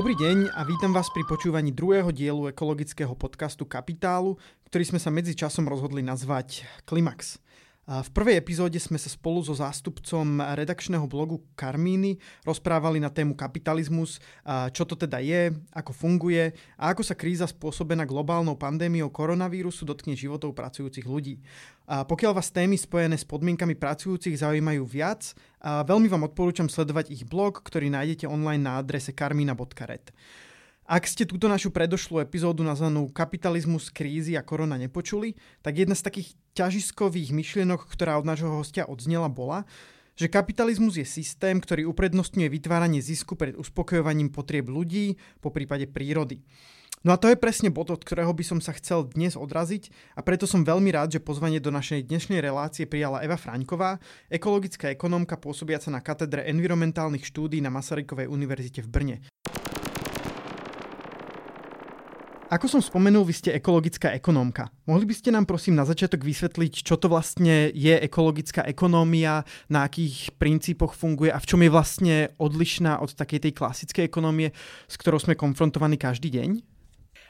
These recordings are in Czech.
Dobrý deň a vítam vás pri počúvaní druhého dielu ekologického podcastu Kapitálu, ktorý sme sa medzi časom rozhodli nazvať Klimax. V prvej epizóde sme sa spolu so zástupcom redakčného blogu Karmíny rozprávali na tému kapitalizmus, čo to teda je, ako funguje a ako sa kríza spôsobená globálnou pandémiou koronavírusu dotkne životov pracujúcich ľudí. A pokiaľ vás témy spojené s podmienkami pracujúcich zaujímajú viac, a veľmi vám odporúčam sledovať ich blog, ktorý nájdete online na adrese karmina.red. Ak ste túto našu predošlú epizódu nazvanú Kapitalizmus, krízy a korona nepočuli, tak jedna z takých ťažiskových myšlienok, ktorá od nášho hostia odznela, bola, že kapitalizmus je systém, ktorý uprednostňuje vytváranie zisku pred uspokojovaním potrieb ľudí, po prípade prírody. No a to je presne bod, od ktorého by som sa chcel dnes odraziť a preto som veľmi rád, že pozvanie do našej dnešnej relácie prijala Eva Fraňková, ekologická ekonomka pôsobiaca na katedre environmentálnych štúdí na Masarykovej univerzite v Brne. Ako som spomenul, vy ste ekologická ekonómka. Mohli by ste nám prosím na začiatok vysvetliť, čo to vlastne je ekologická ekonómia, na akých princípoch funguje a v čom je vlastne odlišná od takej tej klasickej ekonomie, s ktorou jsme konfrontovaní každý deň?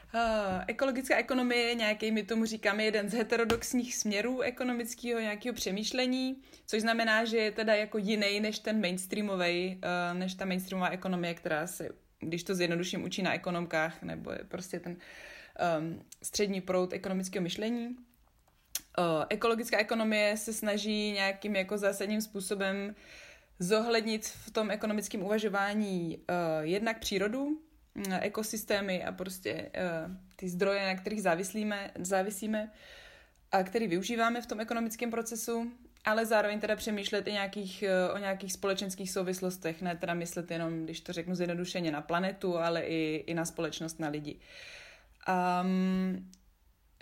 Uh, ekologická ekonomie je nějaký, my tomu říkáme, jeden z heterodoxních směrů ekonomického nějakého přemýšlení, což znamená, že je teda jako jiný než ten mainstreamový, uh, než ta mainstreamová ekonomie, která se když to zjednoduším, učí na ekonomkách, nebo je prostě ten um, střední proud ekonomického myšlení. Uh, ekologická ekonomie se snaží nějakým jako zásadním způsobem zohlednit v tom ekonomickém uvažování uh, jednak přírodu, uh, ekosystémy a prostě uh, ty zdroje, na kterých závislíme, závisíme a který využíváme v tom ekonomickém procesu ale zároveň teda přemýšlet i nějakých, eh, o nějakých společenských souvislostech, ne teda myslet jenom, když to řeknu zjednodušeně, na planetu, ale i, i na společnost, na lidi. Um,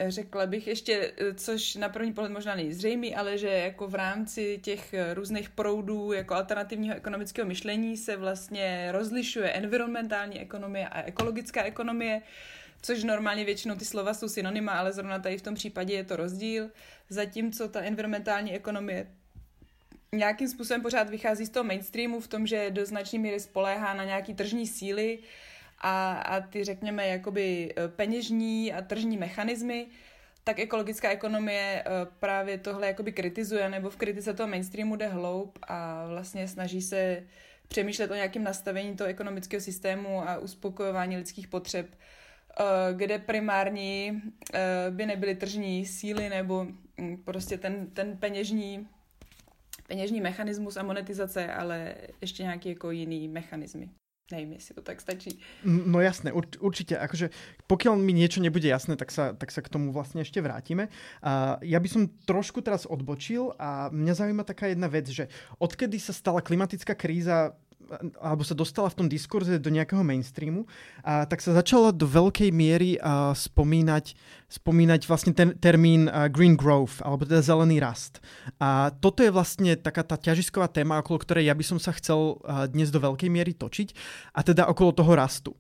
řekla bych ještě, eh, což na první pohled možná není zřejmý, ale že jako v rámci těch eh, různých proudů jako alternativního ekonomického myšlení se vlastně rozlišuje environmentální ekonomie a ekologická ekonomie, což normálně většinou ty slova jsou synonyma, ale zrovna tady v tom případě je to rozdíl, zatímco ta environmentální ekonomie nějakým způsobem pořád vychází z toho mainstreamu v tom, že do značné míry spoléhá na nějaký tržní síly a, a ty, řekněme, jakoby e, peněžní a tržní mechanismy, tak ekologická ekonomie e, právě tohle jakoby kritizuje, nebo v kritice toho mainstreamu jde hloub a vlastně snaží se přemýšlet o nějakém nastavení toho ekonomického systému a uspokojování lidských potřeb. Eh, kde primární eh, by nebyly tržní síly nebo hm, prostě ten, ten peněžní, peněžní mechanismus a monetizace, ale ještě nějaký jako jiný mechanismy. Nevím, jestli to tak stačí. No jasné, ur, určitě. Akože, pokiaľ mi niečo nebude jasné, tak sa, tak k tomu vlastne ešte vrátime. Uh, ja by som trošku teraz odbočil a mňa zaujíma taká jedna vec, že odkedy sa stala klimatická kríza alebo sa dostala v tom diskurze do nejakého mainstreamu, a tak sa začala do veľkej miery a, spomínať, spomínať vlastne ten termín a, green growth, alebo teda zelený rast. A toto je vlastne taká tá ťažisková téma, okolo ktorej ja by som sa chcel a, dnes do veľkej miery točiť, a teda okolo toho rastu.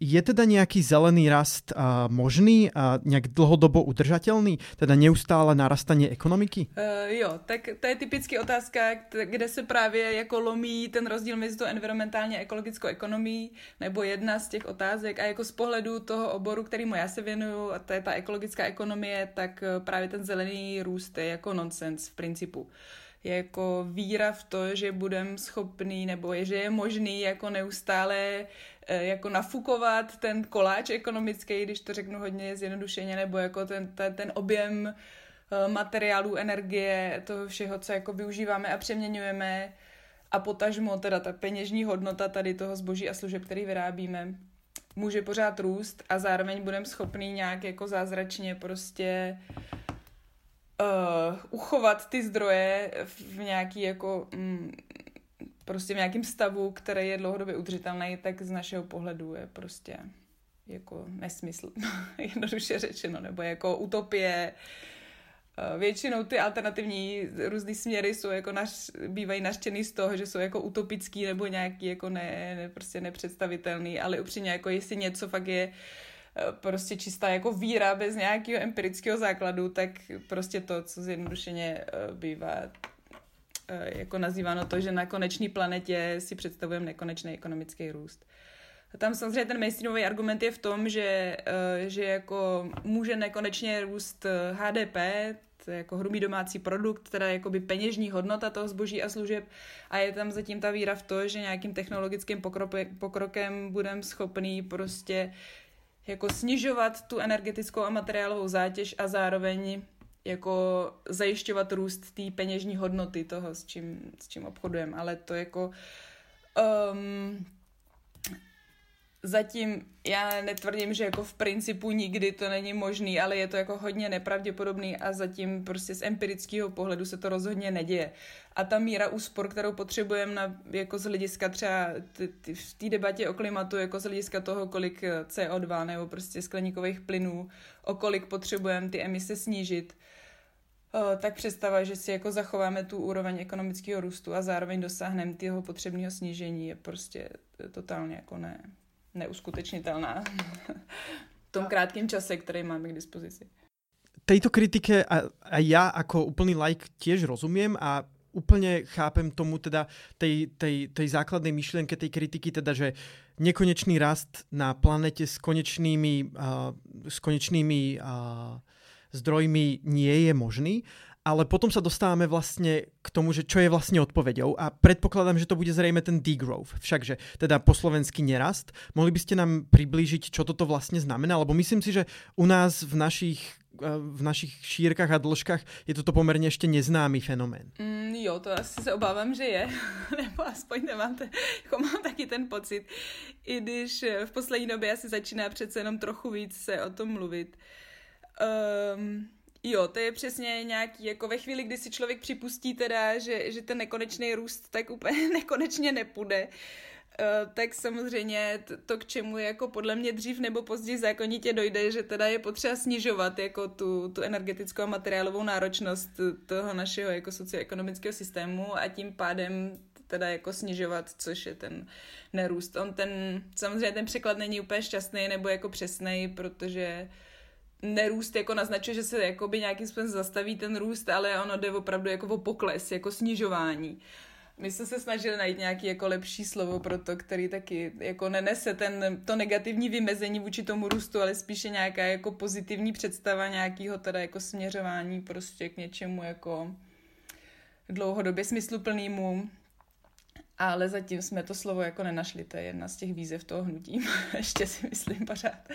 Je teda nejaký zelený rast možný a nějak dlhodobo udržatelný, teda neustále narastanie ekonomiky? Uh, jo, tak to je typicky otázka, kde se právě jako lomí ten rozdíl mezi to environmentálně ekologickou ekonomií, nebo jedna z těch otázek a jako z pohledu toho oboru, kterýmu já se věnuju, a to je ta ekologická ekonomie, tak eh, právě ten zelený růst je jako nonsens v principu. Uh, jako víra v to, že budem schopný, nebo je, že je možný jako neustále eh, jako nafukovat ten koláč ekonomický, když to řeknu hodně zjednodušeně, nebo jako ten, ten, ten objem eh, materiálů, energie, toho všeho, co jako využíváme a přeměňujeme a potažmo teda ta peněžní hodnota tady toho zboží a služeb, který vyrábíme, může pořád růst a zároveň budeme schopný nějak jako zázračně prostě uh, uchovat ty zdroje v nějaký jako mm, prostě v nějakém stavu, který je dlouhodobě udržitelný, tak z našeho pohledu je prostě jako nesmysl, jednoduše řečeno, nebo jako utopie. Eh, většinou ty alternativní různé směry jsou jako naš, bývají naštěný z toho, že jsou jako utopický nebo nějaký jako ne, ne prostě nepředstavitelný, ale upřímně jako jestli něco fakt je eh, prostě čistá jako víra bez nějakého empirického základu, tak prostě to, co zjednodušeně eh, bývá jako nazýváno to, že na konečné planetě si představujeme nekonečný ekonomický růst. Tam samozřejmě ten mainstreamový argument je v tom, že, eh, že jako může nekonečně růst HDP, eh, to je jako hrubý domácí produkt, teda jakoby peněžní hodnota toho zboží a služeb a je tam zatím ta víra v to, že nějakým technologickým pokrokem budeme schopný prostě jako snižovat tu energetickou a materiálovou zátěž a zároveň jako zajišťovat růst té peněžní hodnoty toho, s čím, s čím obchodujeme, ale to jako um, zatím já netvrdím, že jako v principu nikdy to není možný, ale je to jako hodně nepravděpodobný a zatím prostě z empirického pohledu se to rozhodně neděje. A ta míra úspor, kterou potřebujeme na, jako z hlediska třeba t- t- v té debatě o klimatu, jako z hlediska toho, kolik CO2 nebo prostě skleníkových plynů, o kolik potřebujeme ty emise snížit, tak představa, že si jako zachováme tu úroveň ekonomického růstu a zároveň dosáhneme toho potřebného snížení je prostě totálně jako ne, neuskutečnitelná v tom krátkém čase, který máme k dispozici. Tejto kritike a, a ja ako úplný like tiež rozumiem a úplne chápem tomu teda tej, tej, tej základnej myšlienke tej kritiky, teda že nekonečný rast na planete s konečnými, uh, s konečnými uh, zdrojmi nie je možný ale potom sa dostávame vlastne k tomu, že čo je vlastne odpoveďou a predpokladám, že to bude zrejme ten degrowth, všakže teda po slovensky nerast. Mohli by ste nám priblížiť, čo toto vlastne znamená? Lebo myslím si, že u nás v našich eh, v našich šírkách a dĺžkách je toto poměrně ještě neznámý fenomén. Mm, jo, to asi se obávám, že je. Nebo aspoň nemám, te, jako mám taky ten pocit. I když eh, v poslední době asi začíná přece jenom trochu víc se o tom mluvit. Um, Jo, to je přesně nějaký, jako ve chvíli, kdy si člověk připustí teda, že, že ten nekonečný růst tak úplně nekonečně nepůjde, Uh, tak samozřejmě to, to, k čemu je jako podle mě dřív nebo později zákonitě dojde, že teda je potřeba snižovat jako tu, tu energetickou a materiálovou náročnost toho našeho jako socioekonomického systému a tím pádem teda jako snižovat, což je ten nerůst. On ten, samozřejmě ten překlad není úplně šťastný nebo jako přesný, protože uh, nerůst jako naznačuje, že se jakoby nějakým způsobem zastaví ten růst, ale ono jde opravdu jako o pokles, jako snižování. My jsme se snažili najít nějaký jako lepší slovo pro to, který taky jako nenese ten, to negativní vymezení vůči tomu růstu, ale spíše nějaká jako pozitivní představa nějakého teda jako směřování prostě k něčemu jako dlouhodobě smysluplnému ale zatím jsme to slovo jako nenašli, to je jedna z těch výzev toho hnutí, ještě si myslím pořád.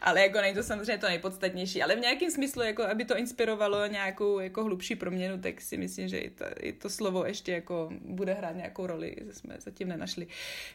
Ale jako není to samozřejmě to nejpodstatnější, ale v nějakém smyslu, jako aby to inspirovalo nějakou jako hlubší proměnu, tak si myslím, že i to, i to slovo ještě jako bude hrát nějakou roli, jsme zatím nenašli.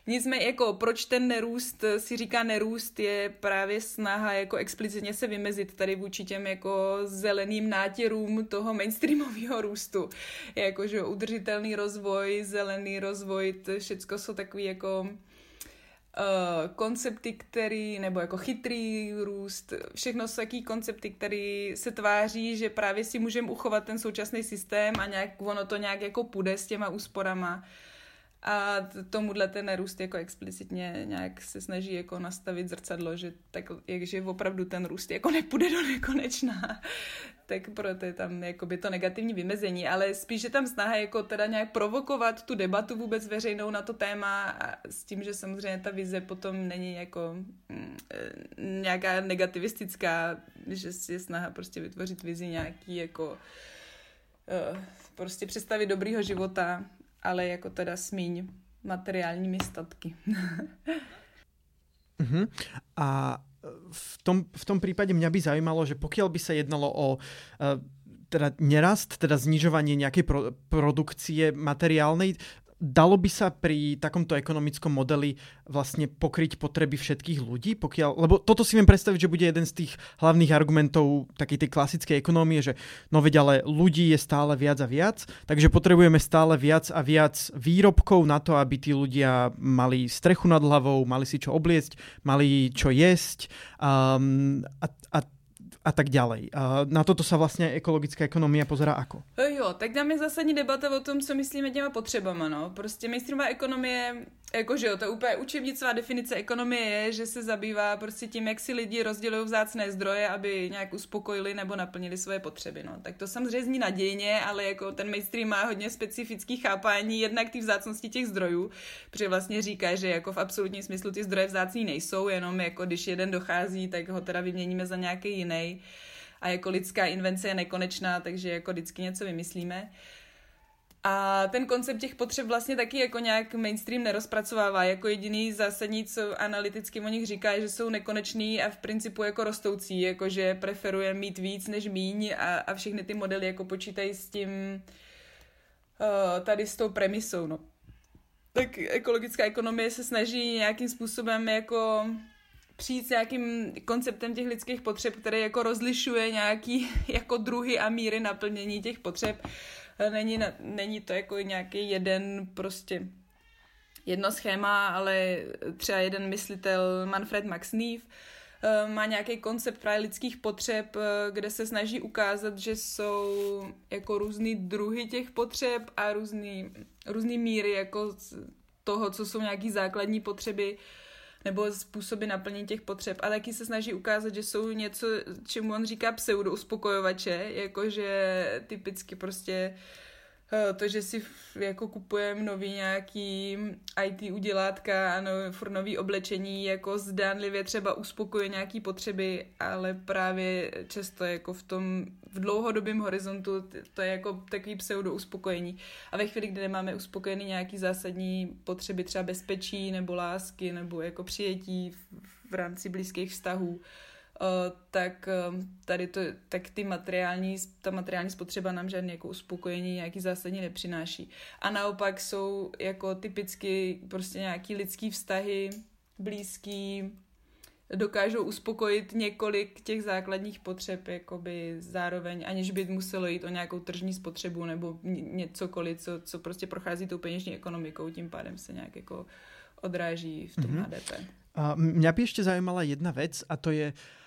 Nicméně jako proč ten nerůst si říká nerůst, je právě snaha jako explicitně se vymezit tady vůči těm jako zeleným nátěrům toho mainstreamového růstu. Jako, že udržitelný rozvoj, zelený rozvoj, to všechno jsou takový jako uh, koncepty, který, nebo jako chytrý růst, všechno jsou takové koncepty, které se tváří, že právě si můžeme uchovat ten současný systém a nějak ono to nějak jako půjde s těma úsporama. A tomuhle ten nerůst jako explicitně nějak se snaží jako nastavit zrcadlo, že tak, jakže opravdu ten růst jako nepůjde do nekonečna. Tak proto je tam jakoby to negativní vymezení, ale spíš je tam snaha jako teda nějak provokovat tu debatu vůbec veřejnou na to téma a s tím, že samozřejmě ta vize potom není jako mm, e, nějaká negativistická, že je snaha prostě vytvořit vizi nějaký jako uh, prostě představy dobrýho života, ale jako teda smíň materiálními statky. uh-huh. A v tom, v tom prípade mňa by zaujímalo, že pokiaľ by sa jednalo o uh, teda nerast, teda znižovanie nejakej pro, produkcie materiálnej, dalo by sa pri takomto ekonomickom modeli vlastne pokryť potreby všetkých ľudí? Pokiaľ, lebo toto si viem predstaviť, že bude jeden z tých hlavných argumentov takej tej klasickej ekonomie, že no veď ale ľudí je stále viac a viac, takže potrebujeme stále viac a viac výrobkov na to, aby tí ľudia mali strechu nad hlavou, mali si čo obliecť, mali čo jesť um, a, a a tak ďalej. Na toto sa vlastně ekologická ekonomia pozerá ako? Jo, tak je zásadní debata o tom, co myslíme těma potřebama, no. Prostě mainstreamová ekonomie, jakože jo, to úplně učebnicová definice ekonomie je, že se zabývá prostě tím, jak si lidi rozdělují vzácné zdroje, aby nějak uspokojili nebo naplnili svoje potřeby, no. Tak to samozřejmě zní nadějně, ale jako ten mainstream má hodně specifický chápání jednak ty vzácnosti těch zdrojů, protože vlastně říká, že jako v absolutním smyslu ty zdroje vzácný nejsou, jenom jako když jeden dochází, tak ho teda vyměníme za nějaký jiný a jako lidská invence je nekonečná, takže jako vždycky něco vymyslíme. A ten koncept těch potřeb vlastně taky jako nějak mainstream nerozpracovává. Jako jediný zásadní, co analyticky o nich říká, že jsou nekonečný a v principu jako rostoucí, jako že preferuje mít víc než míň a, a všechny ty modely jako počítají s tím uh, tady s tou premisou, no. Tak ekologická ekonomie se snaží nějakým způsobem jako přijít s nějakým konceptem těch lidských potřeb, který jako rozlišuje nějaký jako druhy a míry naplnění těch potřeb. Není, není to jako nějaký jeden prostě jedno schéma, ale třeba jeden myslitel Manfred Max Neef eh, má nějaký koncept právě lidských potřeb, eh, kde se snaží ukázat, že jsou jako různý druhy těch potřeb a různý, různý míry jako toho, co jsou nějaký základní potřeby nebo způsoby naplnění těch potřeb. A taky se snaží ukázat, že jsou něco, čemu on říká pseudouspokojovače, jakože typicky prostě uh, to, že si jako kupujeme nový nějaký IT udělátka a no, furt nový oblečení, jako zdánlivě třeba uspokojuje nějaký potřeby, ale právě často jako v tom v dlouhodobém horizontu to je jako takový pseudo uspokojení. A ve chvíli, kdy nemáme uspokojený nějaký zásadní potřeby, třeba bezpečí nebo lásky nebo jako přijetí v, v rámci blízkých vztahů, Eh, tak eh, tady to, tak ty materiální, ta materiální spotřeba nám žádné jako uspokojení nějaký zásadně nepřináší. A naopak jsou jako typicky prostě nějaký lidský vztahy, blízký, dokážou uspokojit několik těch základních potřeb jakoby zároveň, aniž by muselo jít o nějakou tržní spotřebu nebo něcokoliv, co, co prostě prochází tou peněžní ekonomikou, tím pádem se nějak jako odráží v tom mm-hmm. HDP. A mňa by ešte zaujímala jedna vec a to je, Uh,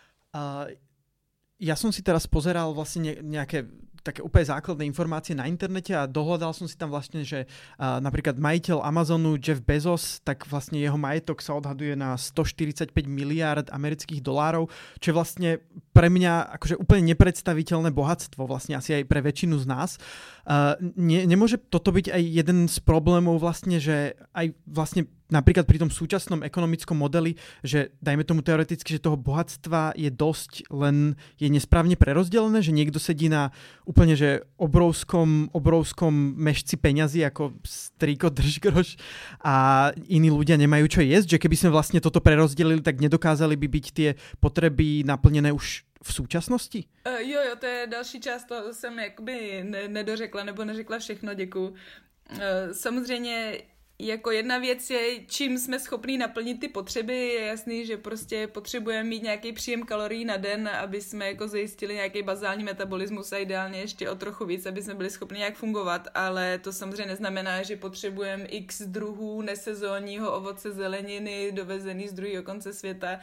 ja som si teraz pozeral vlastne nejaké také úplne základné informácie na internete a dohľadal som si tam vlastne, že uh, napríklad majiteľ Amazonu Jeff Bezos, tak vlastne jeho majetok sa odhaduje na 145 miliard amerických dolárov, čo je vlastne pre mňa akože úplne nepredstaviteľné bohatstvo, vlastne asi aj pre väčšinu z nás. Uh, ne, nemôže toto byť aj jeden z problémov vlastne, že aj vlastne napríklad pri tom súčasnom ekonomickom modeli, že dajme tomu teoreticky, že toho bohatstva je dosť, len je nesprávne prerozdelené, že niekto sedí na úplne že obrovskom, obrovskom mešci peňazí ako strýko držgroš a iní ľudia nemajú čo jesť, že keby sme vlastne toto prerozdelili, tak nedokázali by byť tie potreby naplnené už v současnosti? Uh, jo, jo, to je další část, to jsem jakoby ne- nedořekla nebo neřekla všechno, děkuju. Uh, samozřejmě jako jedna věc je, čím jsme schopní naplnit ty potřeby. Je jasný, že prostě potřebujeme mít nějaký příjem kalorií na den, aby jsme jako zajistili nějaký bazální metabolismus a ideálně ještě o trochu víc, aby jsme byli schopni nějak fungovat, ale to samozřejmě neznamená, že potřebujeme x druhů nesezónního ovoce zeleniny dovezený z druhého konce světa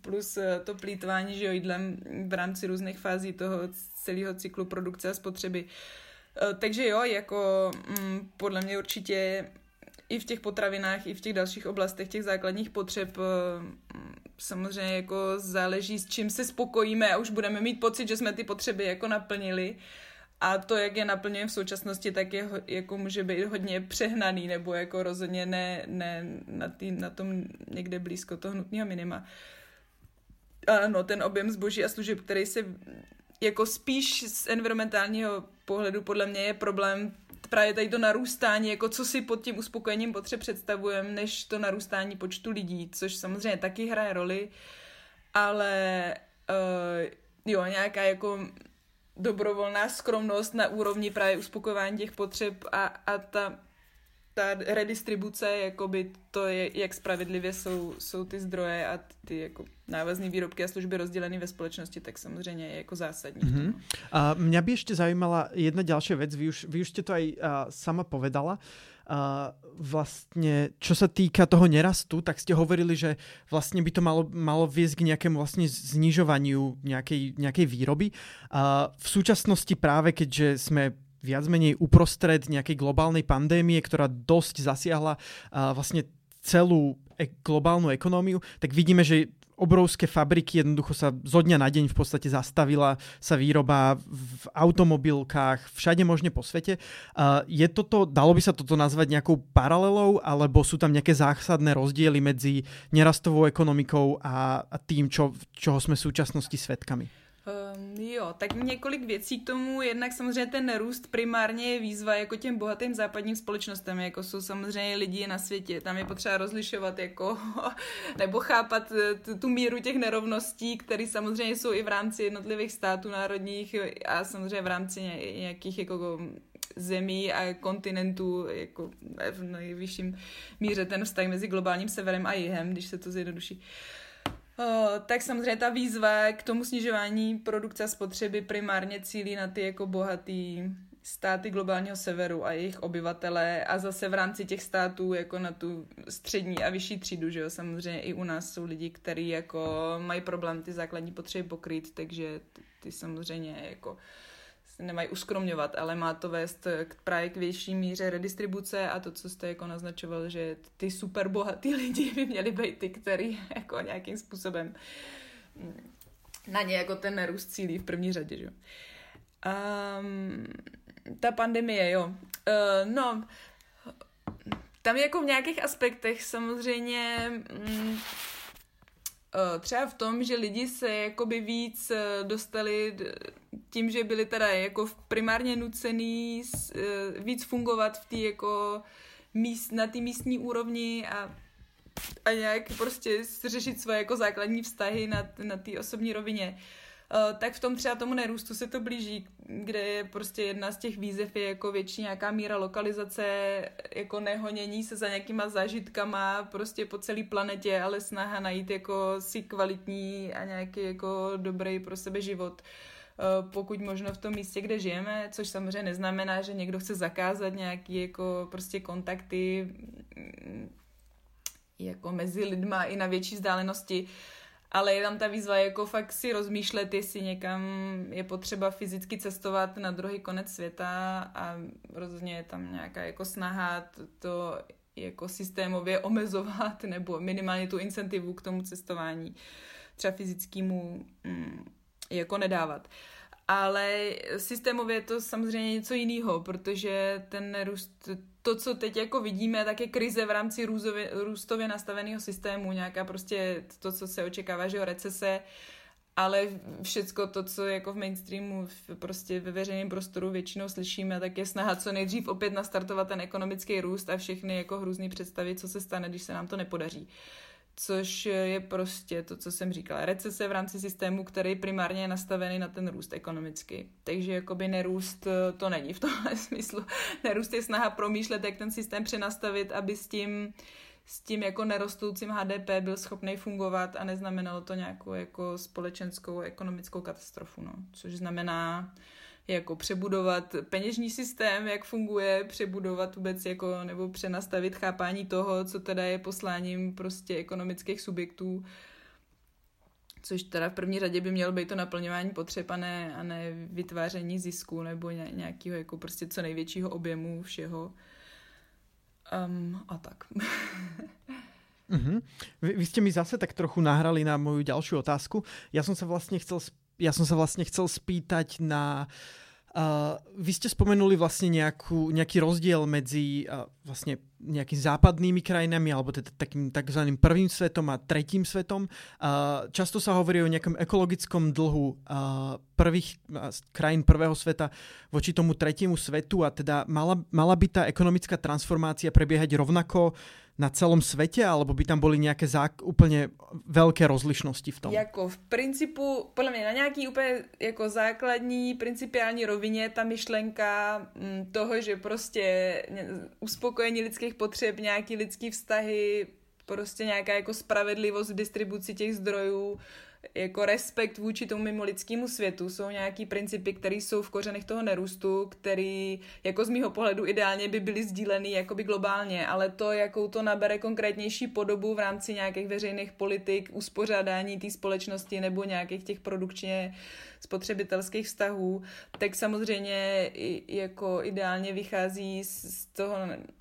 plus eh, to plítvání že jídlem v rámci různých fází toho celého cyklu produkce a spotřeby. Eh, takže jo, jako mm, podle mě určitě i v těch potravinách, i v těch dalších oblastech těch základních potřeb eh, samozřejmě jako záleží, s čím se spokojíme a už budeme mít pocit, že jsme ty potřeby jako naplnili. A to, jak je naplňujeme v současnosti, tak je, jako může být hodně přehnaný, nebo jako rozhodně ne, ne na, tý, na tom někde blízko toho nutného minima. Ano, ten objem zboží a služeb, který se jako spíš z environmentálního pohledu podle mě je problém právě tady to narůstání, jako co si pod tím uspokojením potřeb představujeme, než to narůstání počtu lidí, což samozřejmě taky hraje roli, ale uh, jo, nějaká jako dobrovolná skromnost na úrovni právě uspokojování těch potřeb a, a ta ta redistribuce, jakoby to je, jak spravedlivě jsou, jsou ty zdroje a ty jako návazné výrobky a služby rozdělené ve společnosti, tak samozřejmě je jako zásadní. Mm-hmm. A mě by ještě zajímala jedna další věc, vy už, vy už jste to aj a, sama povedala, a vlastne, čo sa týka toho nerastu, tak ste hovorili, že vlastne by to malo, malo viesť k nejakému vlastne znižovaniu nejakej, nejakej výroby. A v súčasnosti práve, keďže sme viac menej uprostred nejakej globálnej pandémie, ktorá dosť zasiahla vlastne celú e- globálnu ekonómiu, tak vidíme, že obrovské fabriky, jednoducho sa zo dňa na deň v podstate zastavila sa výroba v automobilkách, všade možne po svete. Je toto, dalo by sa toto nazvať nejakou paralelou, alebo sú tam nejaké zásadné rozdiely medzi nerastovou ekonomikou a, a tým, čo, čoho sme v súčasnosti svetkami? Um, jo, tak několik věcí k tomu. Jednak samozřejmě ten růst primárně je výzva jako těm bohatým západním společnostem, jako jsou samozřejmě lidi na světě. Tam je potřeba rozlišovat jako, nebo chápat eh, tu míru těch nerovností, které samozřejmě jsou i v rámci jednotlivých států národních a samozřejmě v rámci nějakých jako zemí a kontinentů jako v nejvyšším míře ten vztah mezi globálním severem a jihem, když se to zjednoduší. Uh, tak samozřejmě ta výzva k tomu snižování produkce a spotřeby primárně cílí na ty jako bohatý státy globálního severu a jejich obyvatele a zase v rámci těch států jako na tu střední a vyšší třídu, že jo, samozřejmě i u nás jsou lidi, kteří jako mají problém ty základní potřeby pokrýt, takže ty, ty samozřejmě jako uh, nemají uskromňovat, ale má to vést k, právě k větší míře redistribuce a to, co jste jako naznačoval, že ty super bohatý lidi by měli být ty, který jako nějakým způsobem mm, na ně jako ten nerůst cílí v první řadě, že? Um, ta pandemie, jo. Uh, no, tam jako v nějakých aspektech samozřejmě Eh, třeba v tom, že lidi se jakoby víc eh, dostali tím, že byli teda jako primárně nucený eh, víc fungovat v té jako míst, na té místní úrovni a, a nějak prostě řešit svoje jako základní vztahy na, na té osobní rovině. Uh, Eh, tak v tom třeba tomu nerůstu se to blíží, kde je prostě jedna z těch výzev je jako větší nějaká míra lokalizace, jako nehonění se za nějakýma zážitkama prostě po celé planetě, ale snaha najít jako si kvalitní a nějaký jako dobrý pro sebe život. Eh, pokud možno v tom místě, kde žijeme, což samozřejmě neznamená, že někdo chce zakázat nějaký jako prostě kontakty mm, jako mezi lidma i na větší vzdálenosti, ale je tam ta výzva jako fakt si rozmýšlet, jestli někam je potřeba fyzicky cestovat na druhý konec světa a rozhodně je tam nějaká jako snaha to, jako systémově omezovat nebo minimálně tu incentivu k tomu cestování třeba fyzickému mm, jako nedávat. Ale systémově je to samozřejmě něco jiného, protože ten růst to, co teď jako vidíme, tak je krize v rámci růzově, růstově nastaveného systému, nějaká prostě to, co se očekává, že jo, recese, ale všecko to, co jako v mainstreamu v, prostě ve veřejném prostoru většinou slyšíme, tak je snaha co nejdřív opět nastartovat ten ekonomický růst a všechny jako hrůzný představy, co se stane, když se nám to nepodaří. Což je prostě to, co jsem říkala. Recese v rámci systému, který primárně je nastavený na ten růst ekonomicky. Takže jakoby nerůst eh, to není v tomhle smyslu. Nerůst je snaha promýšlet, jak ten systém přenastavit, aby s tím s tím jako nerostoucím HDP byl schopný fungovat a neznamenalo to nějakou jako společenskou ekonomickou katastrofu, no. Což znamená jako přebudovat peněžní systém, jak funguje, přebudovat vůbec jako, nebo přenastavit chápání toho, co teda je posláním prostě ekonomických subjektů, což teda v první řadě by mělo být to naplňování potřeb a ne, a ne vytváření zisku nebo nějakého jako prostě co největšího objemu všeho. Um, a tak. Mm-hmm. Vy, vy ste mi zase tak trochu nahrali na moju ďalšiu otázku. Ja som sa vlastne chcel ja som sa vlastne chcel spýtať na Uh, vy ste spomenuli vlastne nejakú, nejaký rozdiel medzi uh, vlastne nejakými západnými krajinami alebo teda takým takzvaným prvým svetom a tretím svetom. Uh, často sa hovorí o nejakom ekologickom dlhu uh, prvých uh, krajín prvého sveta voči tomu tretiemu svetu a teda mala, mala by tá ekonomická transformácia prebiehať rovnako na celom světě, alebo by tam byly nějaké zák- úplně velké rozlišnosti v tom? Jako v principu, podle mě na nějaký úplně jako základní principiální rovině ta myšlenka mm, toho, že prostě uspokojení lidských potřeb, nějaký lidský vztahy, prostě nějaká jako spravedlivost v distribuci těch zdrojů, jako respekt vůči tomu mimo lidskému světu. Jsou nějaký principy, které jsou v kořenech toho nerůstu, který jako z mýho pohledu ideálně by byly sdíleny jakoby globálně, ale to, jakou to nabere konkrétnější podobu v rámci nějakých veřejných politik, uspořádání té společnosti nebo nějakých těch produkčně spotřebitelských vztahů, tak samozřejmě jako ideálně vychází z toho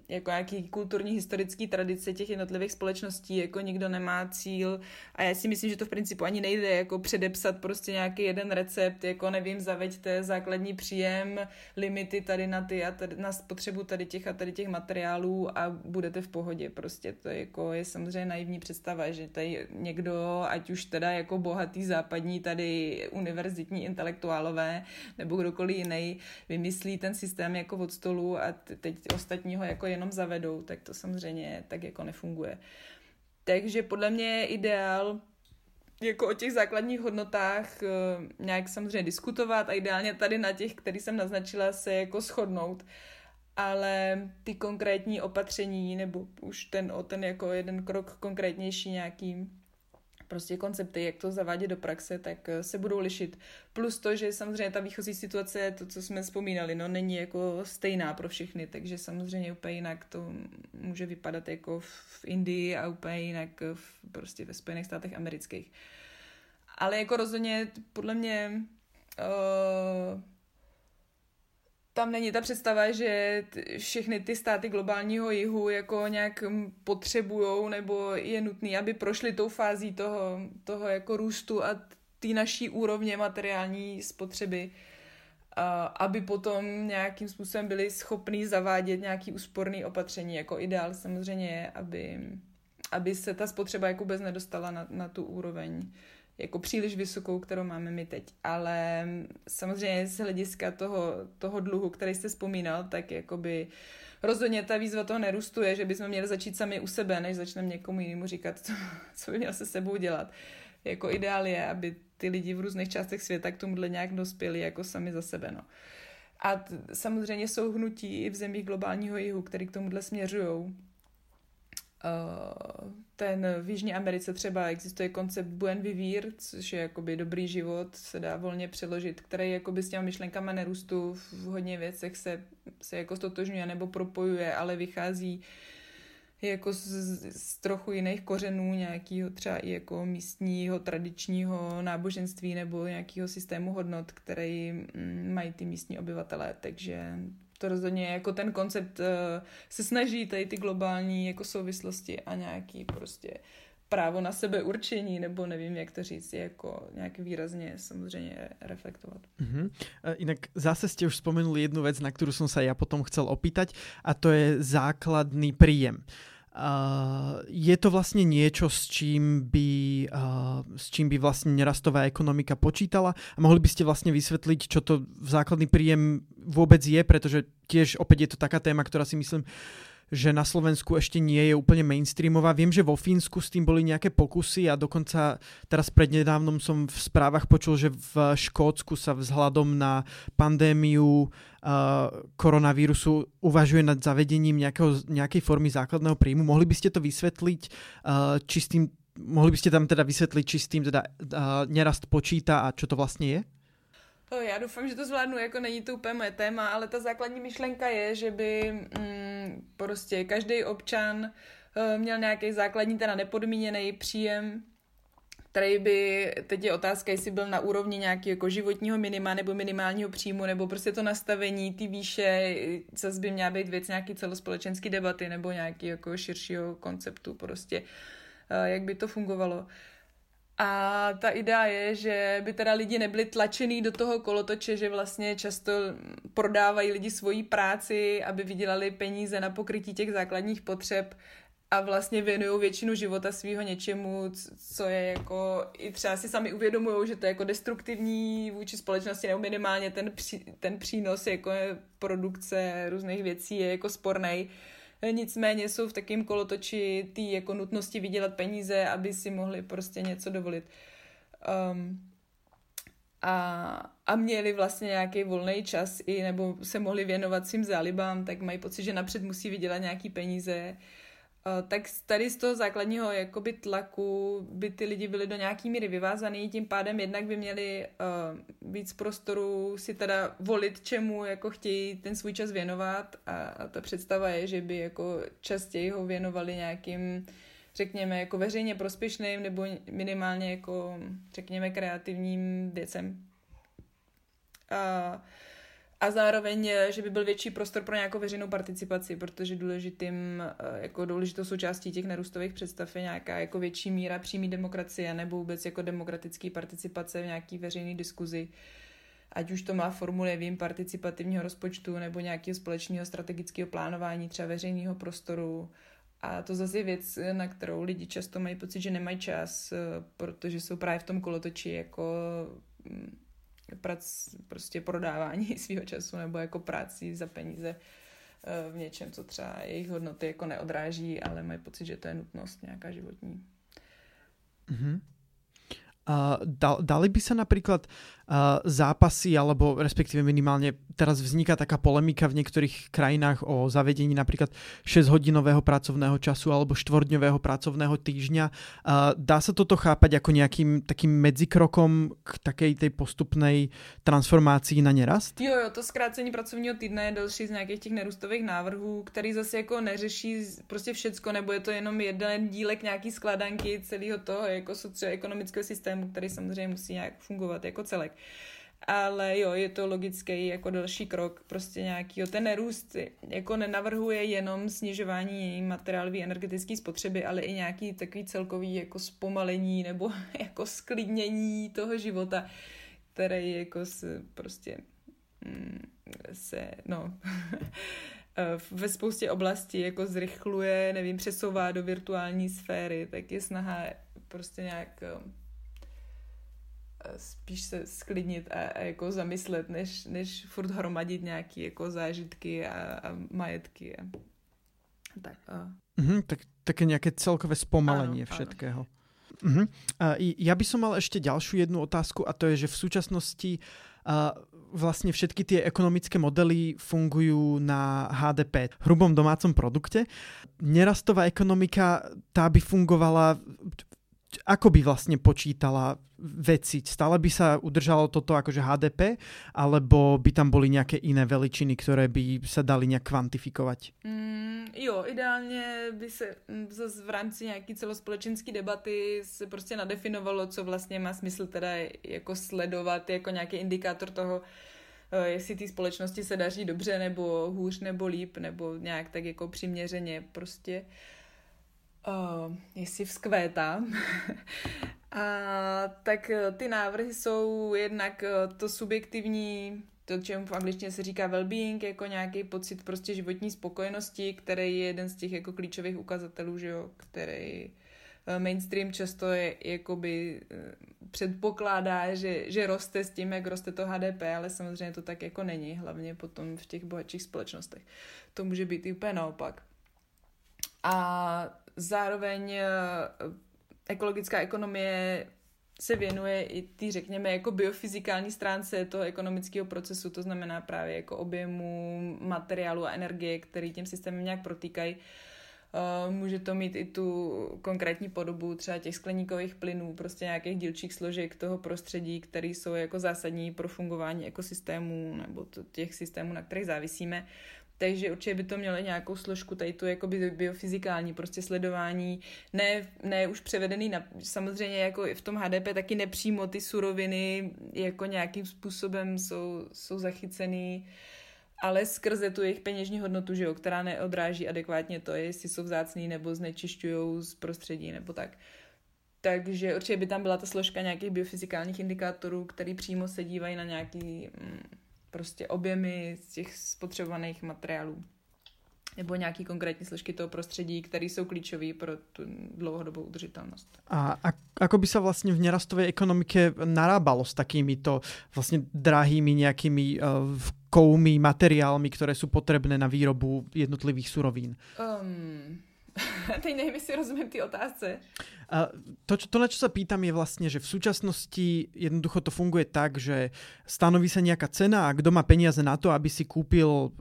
jako nějaký kulturní historický tradice těch jednotlivých společností, jako nikdo nemá cíl a já si myslím, že to v principu ani nejde jako předepsat prostě nějaký jeden recept, jako nevím, zaveďte základní příjem, limity tady na ty a tady, na spotřebu tady těch a tady těch materiálů a budete v pohodě. Prostě to je, jako, je samozřejmě naivní představa, že tady někdo, ať už teda jako bohatý západní tady univerzitní všichni intelektuálové nebo kdokoliv jiný vymyslí ten systém jako od stolu a teď ostatní ho jako jenom zavedou, tak to samozřejmě tak jako nefunguje. Takže podle mě je ideál jako o těch základních hodnotách eh, nějak samozřejmě diskutovat a ideálně tady na těch, který jsem naznačila, se jako shodnout ale ty konkrétní opatření nebo už ten o ten jako jeden krok konkrétnější nějaký prostě koncepty, jak to zavádět do praxe, tak eh, se budou lišit. Plus to, že samozřejmě ta výchozí situace, to, co jsme vzpomínali, no není jako stejná pro všechny, takže samozřejmě úplně jinak to může vypadat jako v Indii a úplně jinak v, prostě ve Spojených státech amerických. Ale jako rozhodně podle mě uh, tam není ta představa, že všechny ty státy globálního jihu jako nějak potřebujou nebo je nutný, aby prošly tou fází toho, toho jako růstu a té naší úrovně materiální spotřeby, aby potom nějakým způsobem byli schopní zavádět nějaký úsporný opatření. Jako ideál samozřejmě je, aby, aby se ta spotřeba jako vůbec nedostala na, na tu úroveň jako příliš vysokou, kterou máme my teď. Ale samozřejmě z hlediska toho, toho dluhu, který jste vzpomínal, tak jakoby rozhodně ta výzva toho nerůstu je, že bychom měli začít sami u sebe, než začneme někomu jinému říkat, co, co by měl se sebou dělat. Jako ideál je, aby ty lidi v různých částech světa k tomuhle nějak dospěli jako sami za sebe. No. A t- samozřejmě jsou hnutí i v zemích globálního jihu, který k tomuhle směřují ten v Jižní Americe třeba existuje koncept buen vivir, což je jakoby dobrý život, se dá volně přeložit, který jakoby s těma myšlenkama nerůstu v hodně věcech se, se jako stotožňuje nebo propojuje, ale vychází jako z, z trochu jiných kořenů, nějakého třeba i jako místního, tradičního náboženství nebo nějakého systému hodnot, který mm, mají ty místní obyvatelé. Takže to rozhodně jako ten koncept uh, se snaží tady ty globální jako souvislosti a nějaký prostě právo na sebe určení, nebo nevím, jak to říct, jako nějak výrazně samozřejmě reflektovat. Uh-huh. Inak zase ste už spomenuli jednu vec, na ktorú som sa ja potom chcel opýtať a to je základný príjem. Uh, je to vlastne niečo, s čím by, uh, s čím by vlastne nerastová ekonomika počítala? A mohli by ste vlastne vysvetliť, čo to základný príjem vôbec je, pretože tiež opäť je to taká téma, ktorá si myslím, že na Slovensku ešte nie je úplne mainstreamová. Viem, že vo Fínsku s tým boli nejaké pokusy a dokonca teraz prednedávnom som v správach počul, že v Škótsku sa vzhľadom na pandémiu uh, koronavírusu uvažuje nad zavedením nejakého, nejakej formy základného príjmu. Mohli by ste to vysvetliť, uh, či s tým, mohli by ste tam teda vysvetliť, či s tým teda uh, nerast počíta a čo to vlastne je? Já doufám, že to zvládnu, jako není to úplně moje téma, ale ta základní myšlenka je, že by mm, prostě každý občan uh, měl nějaký základní, teda nepodmíněný příjem, který by, teď je otázka, jestli byl na úrovni nějakého jako životního minima nebo minimálního příjmu, nebo prostě to nastavení, ty výše, zase by měla být věc nějaký celospolečenský debaty nebo nějaký jako širšího konceptu prostě, uh, jak by to fungovalo. A ta idea je, že by teda lidi nebyli tlačený do toho kolotoče, že vlastně často prodávají lidi svoji práci, aby vydělali peníze na pokrytí těch základních potřeb a vlastně věnují většinu života svého něčemu, co je jako, i třeba si sami uvědomují, že to je jako destruktivní vůči společnosti, nebo minimálně ten, pří, ten přínos jako produkce různých věcí je jako sporný nicméně jsou v takém kolotoči té jako nutnosti vydělat peníze, aby si mohli prostě něco dovolit. Um, a, a měli vlastně nějaký volný čas i nebo se mohli věnovat svým zálibám, tak mají pocit, že napřed musí vydělat nějaký peníze. Uh, tak tady z toho základního jakoby tlaku by ty lidi byli do nějaký míry vyvázaný, tím pádem jednak by měli uh, víc prostoru si teda volit, čemu jako chtějí ten svůj čas věnovat a, a ta představa je, že by jako častěji ho věnovali nějakým řekněme, jako veřejně prospěšným nebo minimálně jako, řekněme, kreativním věcem. A, a zároveň, že by byl větší prostor pro nějakou veřejnou participaci, protože důležitým, jako důležitou součástí těch nerůstových představ je nějaká jako větší míra přímé demokracie nebo vůbec jako demokratické participace v nějaký veřejné diskuzi. Ať už to má formu, nevím, participativního rozpočtu nebo nějakého společného strategického plánování, třeba veřejného prostoru, a to zase je věc, na kterou lidi často mají pocit, že nemají čas, eh, protože jsou právě v tom kolotoči jako mm, prac, prostě prodávání svého času nebo jako práci za peníze eh, v něčem, co třeba jejich hodnoty jako neodráží, ale mají pocit, že to je nutnost nějaká životní. Mm-hmm. Uh, dali by sa napríklad zápasy, alebo respektíve minimálne teraz vzniká taká polemika v niektorých krajinách o zavedení napríklad 6-hodinového pracovného času alebo 4-dňového pracovného týždňa. Dá sa toto chápať ako nejakým takým medzikrokom k takej tej postupnej transformácii na nerast? Jo, jo, to zkrácení pracovního týdne je další z nějakých těch nerůstových návrhů, který zase jako neřeší prostě všecko, nebo je to jenom jeden dílek nějaký skladanky celého toho jako socioekonomického systému, který samozřejmě musí nějak fungovat jako celek. Ale jo, je to logický jako další krok, prostě nějaký ten nerůst jako nenavrhuje jenom snižování materiálové energetické spotřeby, ale i nějaký takový celkový jako zpomalení nebo jako sklidnění toho života, který jako se prostě mm, se, no, ve spoustě oblastí jako zrychluje, nevím, přesouvá do virtuální sféry, tak je snaha prostě nějak spíš se sklidnit a, a jako zamyslet, než, než furt hromadit nějaké jako zážitky a, a majetky. A, tak, a... Mm-hmm, tak, také nějaké celkové zpomalení všetkého. Mm-hmm. Uh, ja by som mal ešte ďalšiu jednu otázku a to je, že v súčasnosti uh, vlastne všetky tie ekonomické modely fungujú na HDP, hrubom domácom produkte. Nerastová ekonomika, tá by fungovala ako by vlastne počítala veci? Stále by sa udržalo toto akože HDP, alebo by tam boli nejaké iné veličiny, ktoré by sa dali nějak kvantifikovat? Mm, jo, ideálně by se mm, v rámci nějaký celospolečenské debaty se prostě nadefinovalo, co vlastně má smysl teda jako sledovat jako nějaký indikátor toho, eh, jestli té společnosti se daří dobře nebo hůř nebo líp nebo nějak tak jako přiměřeně prostě. Uh, jestli vzkvétá. A tak eh, ty návrhy jsou jednak eh, to subjektivní, to, čemu v angličtině se říká well-being, jako nějaký pocit prostě životní spokojenosti, který je jeden z těch jako klíčových ukazatelů, že jo, který eh, mainstream často je, jakoby předpokládá, že, že roste s tím, jak roste to HDP, ale samozřejmě to tak jako není, hlavně potom v těch bohatších společnostech. To může být i úplně naopak. A zároveň ekologická ekonomie se věnuje i ty, řekněme, jako biofyzikální stránce toho ekonomického procesu, to znamená právě jako objemu materiálu a energie, který tím systémem nějak protýkají. Uh, může to mít i tu konkrétní podobu třeba těch skleníkových plynů, prostě nějakých dílčích složek toho prostředí, které jsou jako zásadní pro fungování ekosystémů nebo těch systémů, na kterých závisíme. Takže určitě by to mělo nějakou složku tady tu jakoby biofyzikální, prostě sledování, ne, ne už převedený na, samozřejmě jako v tom HDP taky nepřímo ty suroviny jako nějakým způsobem jsou, jsou zachycený, ale skrze tu jejich peněžní hodnotu, že jo, která neodráží adekvátně to, jestli jsou vzácný nebo znečišťují z prostředí nebo tak. Takže určitě by tam byla ta složka nějakých biofyzikálních indikátorů, který přímo se dívají na nějaký mm, prostě objemy z těch spotřebovaných materiálů nebo nějaký konkrétní složky toho prostředí, které jsou klíčové pro tu dlouhodobou udržitelnost. A, a ako by se vlastně v nerastové ekonomike narábalo s takými to vlastně drahými nějakými uh, kovmi, materiálmi, které jsou potřebné na výrobu jednotlivých surovín? Um, teď nevím, jestli rozumím ty otázce. A to, to, na čo sa pýtam, je vlastne, že v súčasnosti jednoducho to funguje tak, že stanoví sa nejaká cena a kto má peniaze na to, aby si kúpil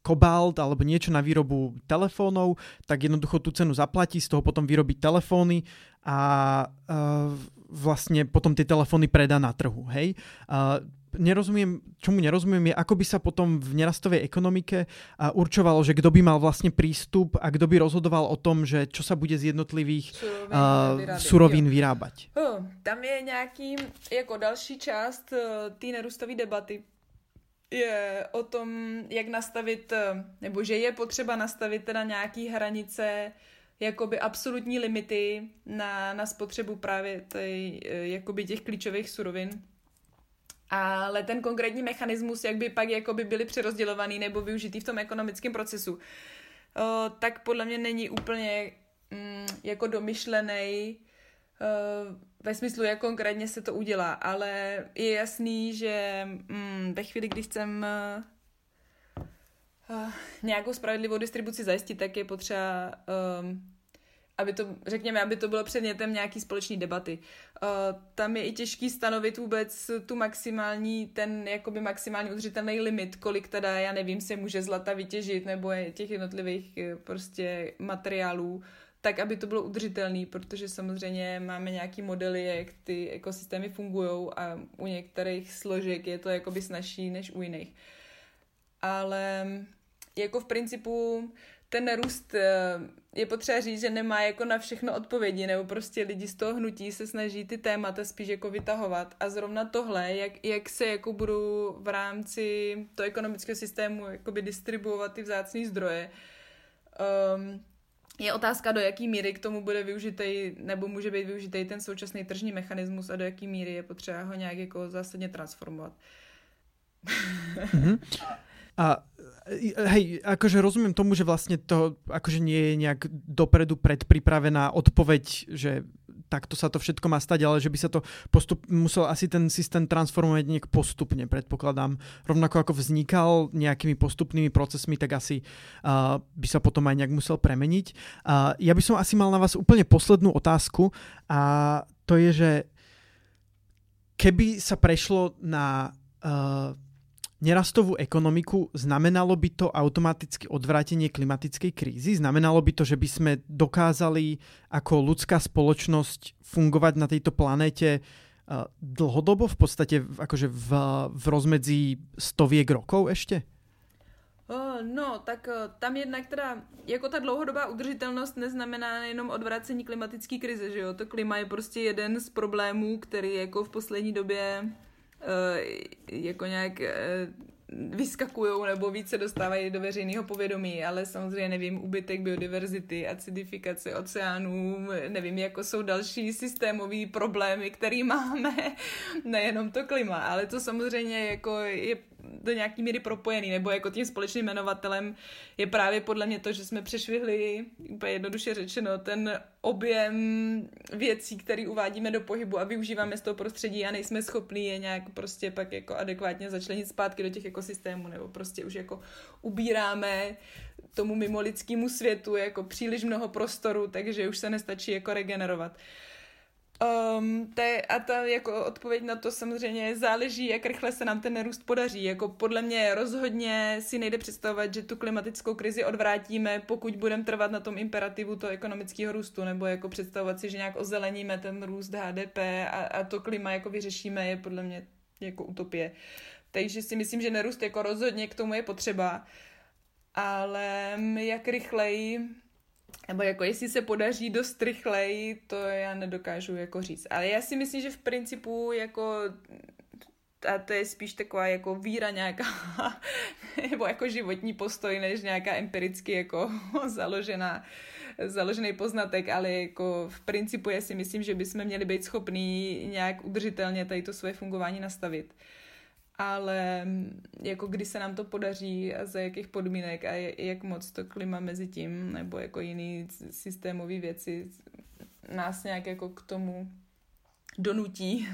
kobalt alebo niečo na výrobu telefónov, tak jednoducho tú cenu zaplatí, z toho potom vyrobí telefóny a uh, vlastne potom tie telefóny predá na trhu. Hej? Uh, nerozumiem, čomu nerozumiem je, ako by sa potom v nerastovej ekonomike určovalo, že kto by mal vlastne prístup a kto by rozhodoval o tom, že čo sa bude z jednotlivých surovín, uh, surovín vyrábať. Oh, tam je nějaký, jako další část uh, té nerůstové debaty, je o tom, jak nastavit, uh, nebo že je potřeba nastavit teda nějaký hranice, jakoby absolutní limity na, na spotřebu právě tej, uh, jakoby těch klíčových surovin ale ten konkrétní mechanismus, jak by pak jakoby byly přerozdělovaný nebo využitý v tom ekonomickém procesu, o, tak podle mě není úplně mm, jako domyšlený ve smyslu, jak konkrétně se to udělá, ale je jasný, že mm, ve chvíli, kdy chcem uh, nějakou spravedlivou distribuci zajistit, tak je potřeba um, aby to, řekněme, aby to bylo předmětem nějaký společný debaty. Uh, tam je i těžký stanovit vůbec tu maximální, ten jakoby maximální udržitelný limit, kolik teda, já nevím, se může zlata vytěžit, nebo je těch jednotlivých eh, prostě materiálů, tak, aby to bylo udržitelné, protože samozřejmě máme nějaký modely, jak ty ekosystémy fungují a u některých složek je to jakoby snažší než u jiných. Ale jako v principu ten růst eh, je potřeba říct, že nemá jako na všechno odpovědi, nebo prostě lidi z toho hnutí se snaží ty témata spíš jako vytahovat a zrovna tohle, jak, jak se jako budou v rámci toho ekonomického systému jakoby distribuovat ty vzácné zdroje, um, je otázka, do jaký míry k tomu bude využitý, nebo může být využitý ten současný tržní mechanismus a do jaký míry je potřeba ho nějak jako zásadně transformovat. Mm-hmm. A hej, akože rozumiem tomu, že vlastne to akože nie je nejak dopredu predpripravená odpoveď, že takto sa to všetko má stať, ale že by sa to postup, musel asi ten systém transformovať nejak postupne, predpokladám. Rovnako ako vznikal nejakými postupnými procesmi, tak asi uh, by sa potom aj nejak musel premeniť. Uh, ja by som asi mal na vás úplne poslednú otázku a to je, že keby sa prešlo na uh, nerastovú ekonomiku, znamenalo by to automaticky odvrátenie klimatickej krízy? Znamenalo by to, že by sme dokázali ako ľudská spoločnosť fungovať na tejto planéte eh, dlhodobo, v podstate akože v, v rozmedzi stoviek rokov ešte? No, tak eh, tam jednak teda, jako ta dlouhodobá udržitelnost neznamená jenom odvracení klimatické krize, že jo? To klima je prostě jeden z problémů, který jako v poslední době Eh, jako nějak eh, vyskakují nebo více dostávají do veřejného povědomí, ale samozřejmě nevím, ubytek biodiverzity, acidifikace oceánů, nevím, jako jsou další systémové problémy, které máme, nejenom to klima, ale to samozřejmě jako je do nějaký míry propojený, nebo jako tím společným jmenovatelem je právě podle mě to, že jsme přešvihli, úplně jednoduše řečeno, ten objem věcí, které uvádíme do pohybu a využíváme z toho prostředí a nejsme schopní je nějak prostě pak jako adekvátně začlenit zpátky do těch ekosystémů, nebo prostě už jako ubíráme tomu mimo lidskému světu jako příliš mnoho prostoru, takže už se nestačí jako regenerovat. Um, te, a ta jako odpověď na to samozřejmě záleží, jak rychle se nám ten nerůst podaří. Jako podle mě rozhodně si nejde představovat, že tu klimatickou krizi odvrátíme, pokud budeme trvat na tom imperativu toho ekonomického růstu, nebo jako představovat si, že nějak ozeleníme ten růst HDP a, a to klima jako vyřešíme, je podle mě jako utopie. Takže si myslím, že nerůst jako rozhodně k tomu je potřeba, ale jak rychleji nebo jako jestli se podaří dost rychleji, to já nedokážu jako říct. Ale já si myslím, že v principu jako a to je spíš taková jako víra nějaká, nebo jako životní postoj, než nějaká empiricky jako založená, založený poznatek, ale jako v principu já si myslím, že bychom měli být schopní nějak udržitelně tady to své fungování nastavit ale mm, jako kdy se nám to podaří a za jakých podmínek a jak moc to klima mezi tím nebo jako jiný systémové věci nás nějak jako k tomu donutí,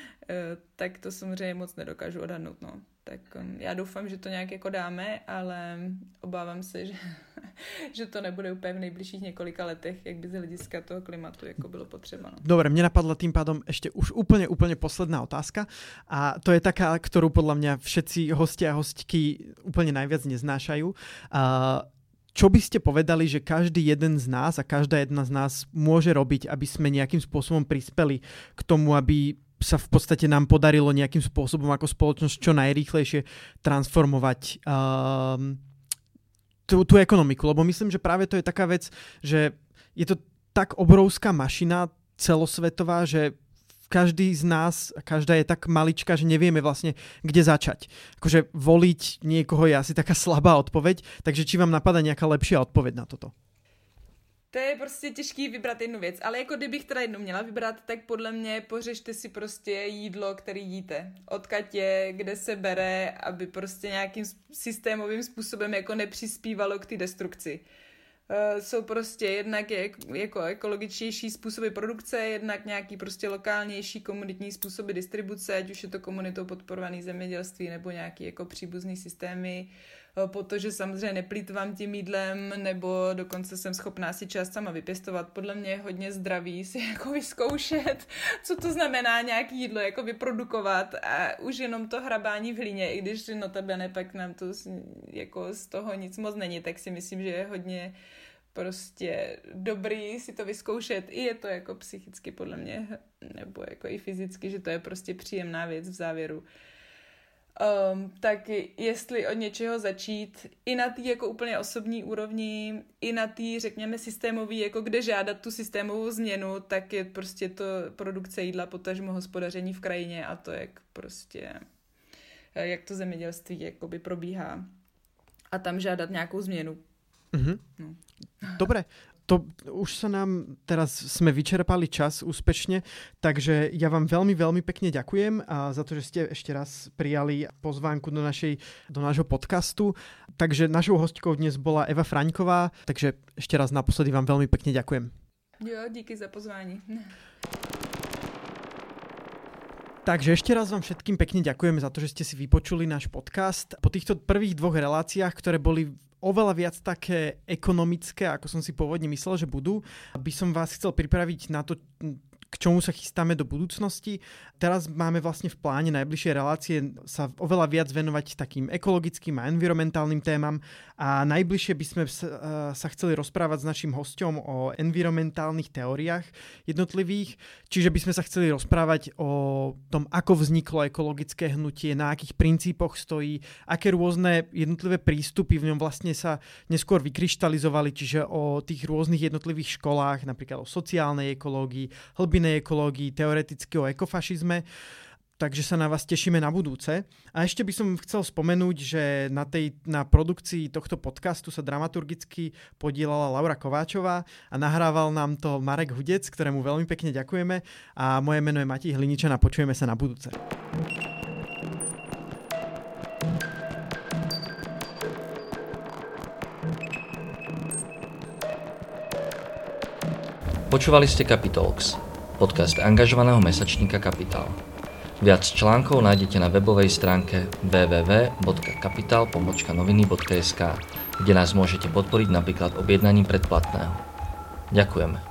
tak to samozřejmě moc nedokážu odhadnout. No. Tak um, já doufám, že to nějak jako dáme, ale obávám se, že, že to nebude úplně v nejbližších několika letech, jak by z hlediska toho klimatu jako bylo potřeba. No. Dobre, mne napadla tým pádom ešte už úplne, úplne posledná otázka a to je taká, ktorú podľa mňa všetci hostia a hostky úplne najviac neznášajú. Uh, čo by ste povedali, že každý jeden z nás a každá jedna z nás môže robiť, aby sme nejakým spôsobom prispeli k tomu, aby sa v podstate nám podarilo nejakým spôsobom ako spoločnosť čo najrýchlejšie transformovať um, tú, tú ekonomiku. Lebo myslím, že práve to je taká vec, že je to tak obrovská mašina celosvetová, že každý z nás, každá je tak malička, že nevieme vlastne, kde začať. Akože voliť niekoho je asi taká slabá odpoveď, takže či vám napadá nejaká lepšia odpoveď na toto? To je prostě těžký vybrat jednu věc, ale jako kdybych teda jednu měla vybrat, tak podle mě pořešte si prostě jídlo, který jíte. Odkud je, kde se bere, aby prostě nějakým systémovým způsobem jako nepřispívalo k té destrukci. Uh, jsou prostě jednak je, jako ekologičtější způsoby produkce, jednak nějaký prostě lokálnější komunitní způsoby distribuce, ať už je to komunitou podporovaný zemědělství nebo nějaký jako příbuzný systémy, uh, protože samozřejmě neplýtvám tím jídlem, nebo dokonce jsem schopná si část sama vypěstovat. Podle mě je hodně zdravý si jako vyzkoušet, co to znamená nějaký jídlo jako vyprodukovat a už jenom to hrabání v hlíně, i když notabene pak nám to jako z toho nic moc není, tak si myslím, že je hodně prostě dobrý si to vyzkoušet. I je to jako psychicky podle mě, nebo jako i fyzicky, že to je prostě příjemná věc v závěru. Um, tak jestli od něčeho začít, i na té jako úplně osobní úrovni, i na té, řekněme, systémový, jako kde žádat tu systémovou změnu, tak je prostě to produkce jídla, potažmo hospodaření v krajině a to, jak prostě, jak to zemědělství jakoby probíhá. A tam žádat nějakou změnu. Mm-hmm. No. Dobre, to už sa nám, teraz sme vyčerpali čas úspešne, takže ja vám veľmi, veľmi pekne ďakujem a za to, že ste ešte raz prijali pozvánku do, našej, do nášho podcastu. Takže našou hostkou dnes bola Eva Fraňková, takže ešte raz naposledy vám veľmi pekne ďakujem. Jo, díky za pozvání. Takže ešte raz vám všetkým pekne ďakujeme za to, že ste si vypočuli náš podcast. Po týchto prvých dvoch reláciách, ktoré boli oveľa viac také ekonomické, ako som si pôvodne myslel, že budú. By som vás chcel pripraviť na to, k čomu sa chystáme do budúcnosti. Teraz máme vlastne v pláne najbližšie relácie sa oveľa viac venovať takým ekologickým a environmentálnym témam a najbližšie by sme sa chceli rozprávať s našim hostom o environmentálnych teóriách jednotlivých, čiže by sme sa chceli rozprávať o tom, ako vzniklo ekologické hnutie, na akých princípoch stojí, aké rôzne jednotlivé prístupy v ňom vlastne sa neskôr vykryštalizovali, čiže o tých rôznych jednotlivých školách, napríklad o sociálnej ekológii, inej ekológii, teoreticky o ekofašizme, takže sa na vás tešíme na budúce. A ešte by som chcel spomenúť, že na, tej, na produkcii tohto podcastu sa dramaturgicky podielala Laura Kováčová a nahrával nám to Marek Hudec, ktorému veľmi pekne ďakujeme a moje meno je Matej Hliničan a počujeme sa na budúce. Počúvali ste Capitalx podcast angažovaného mesačníka Kapitál. Viac článkov nájdete na webovej stránke www.kapital.noviny.sk, kde nás môžete podporiť napríklad objednaním predplatného. Ďakujeme.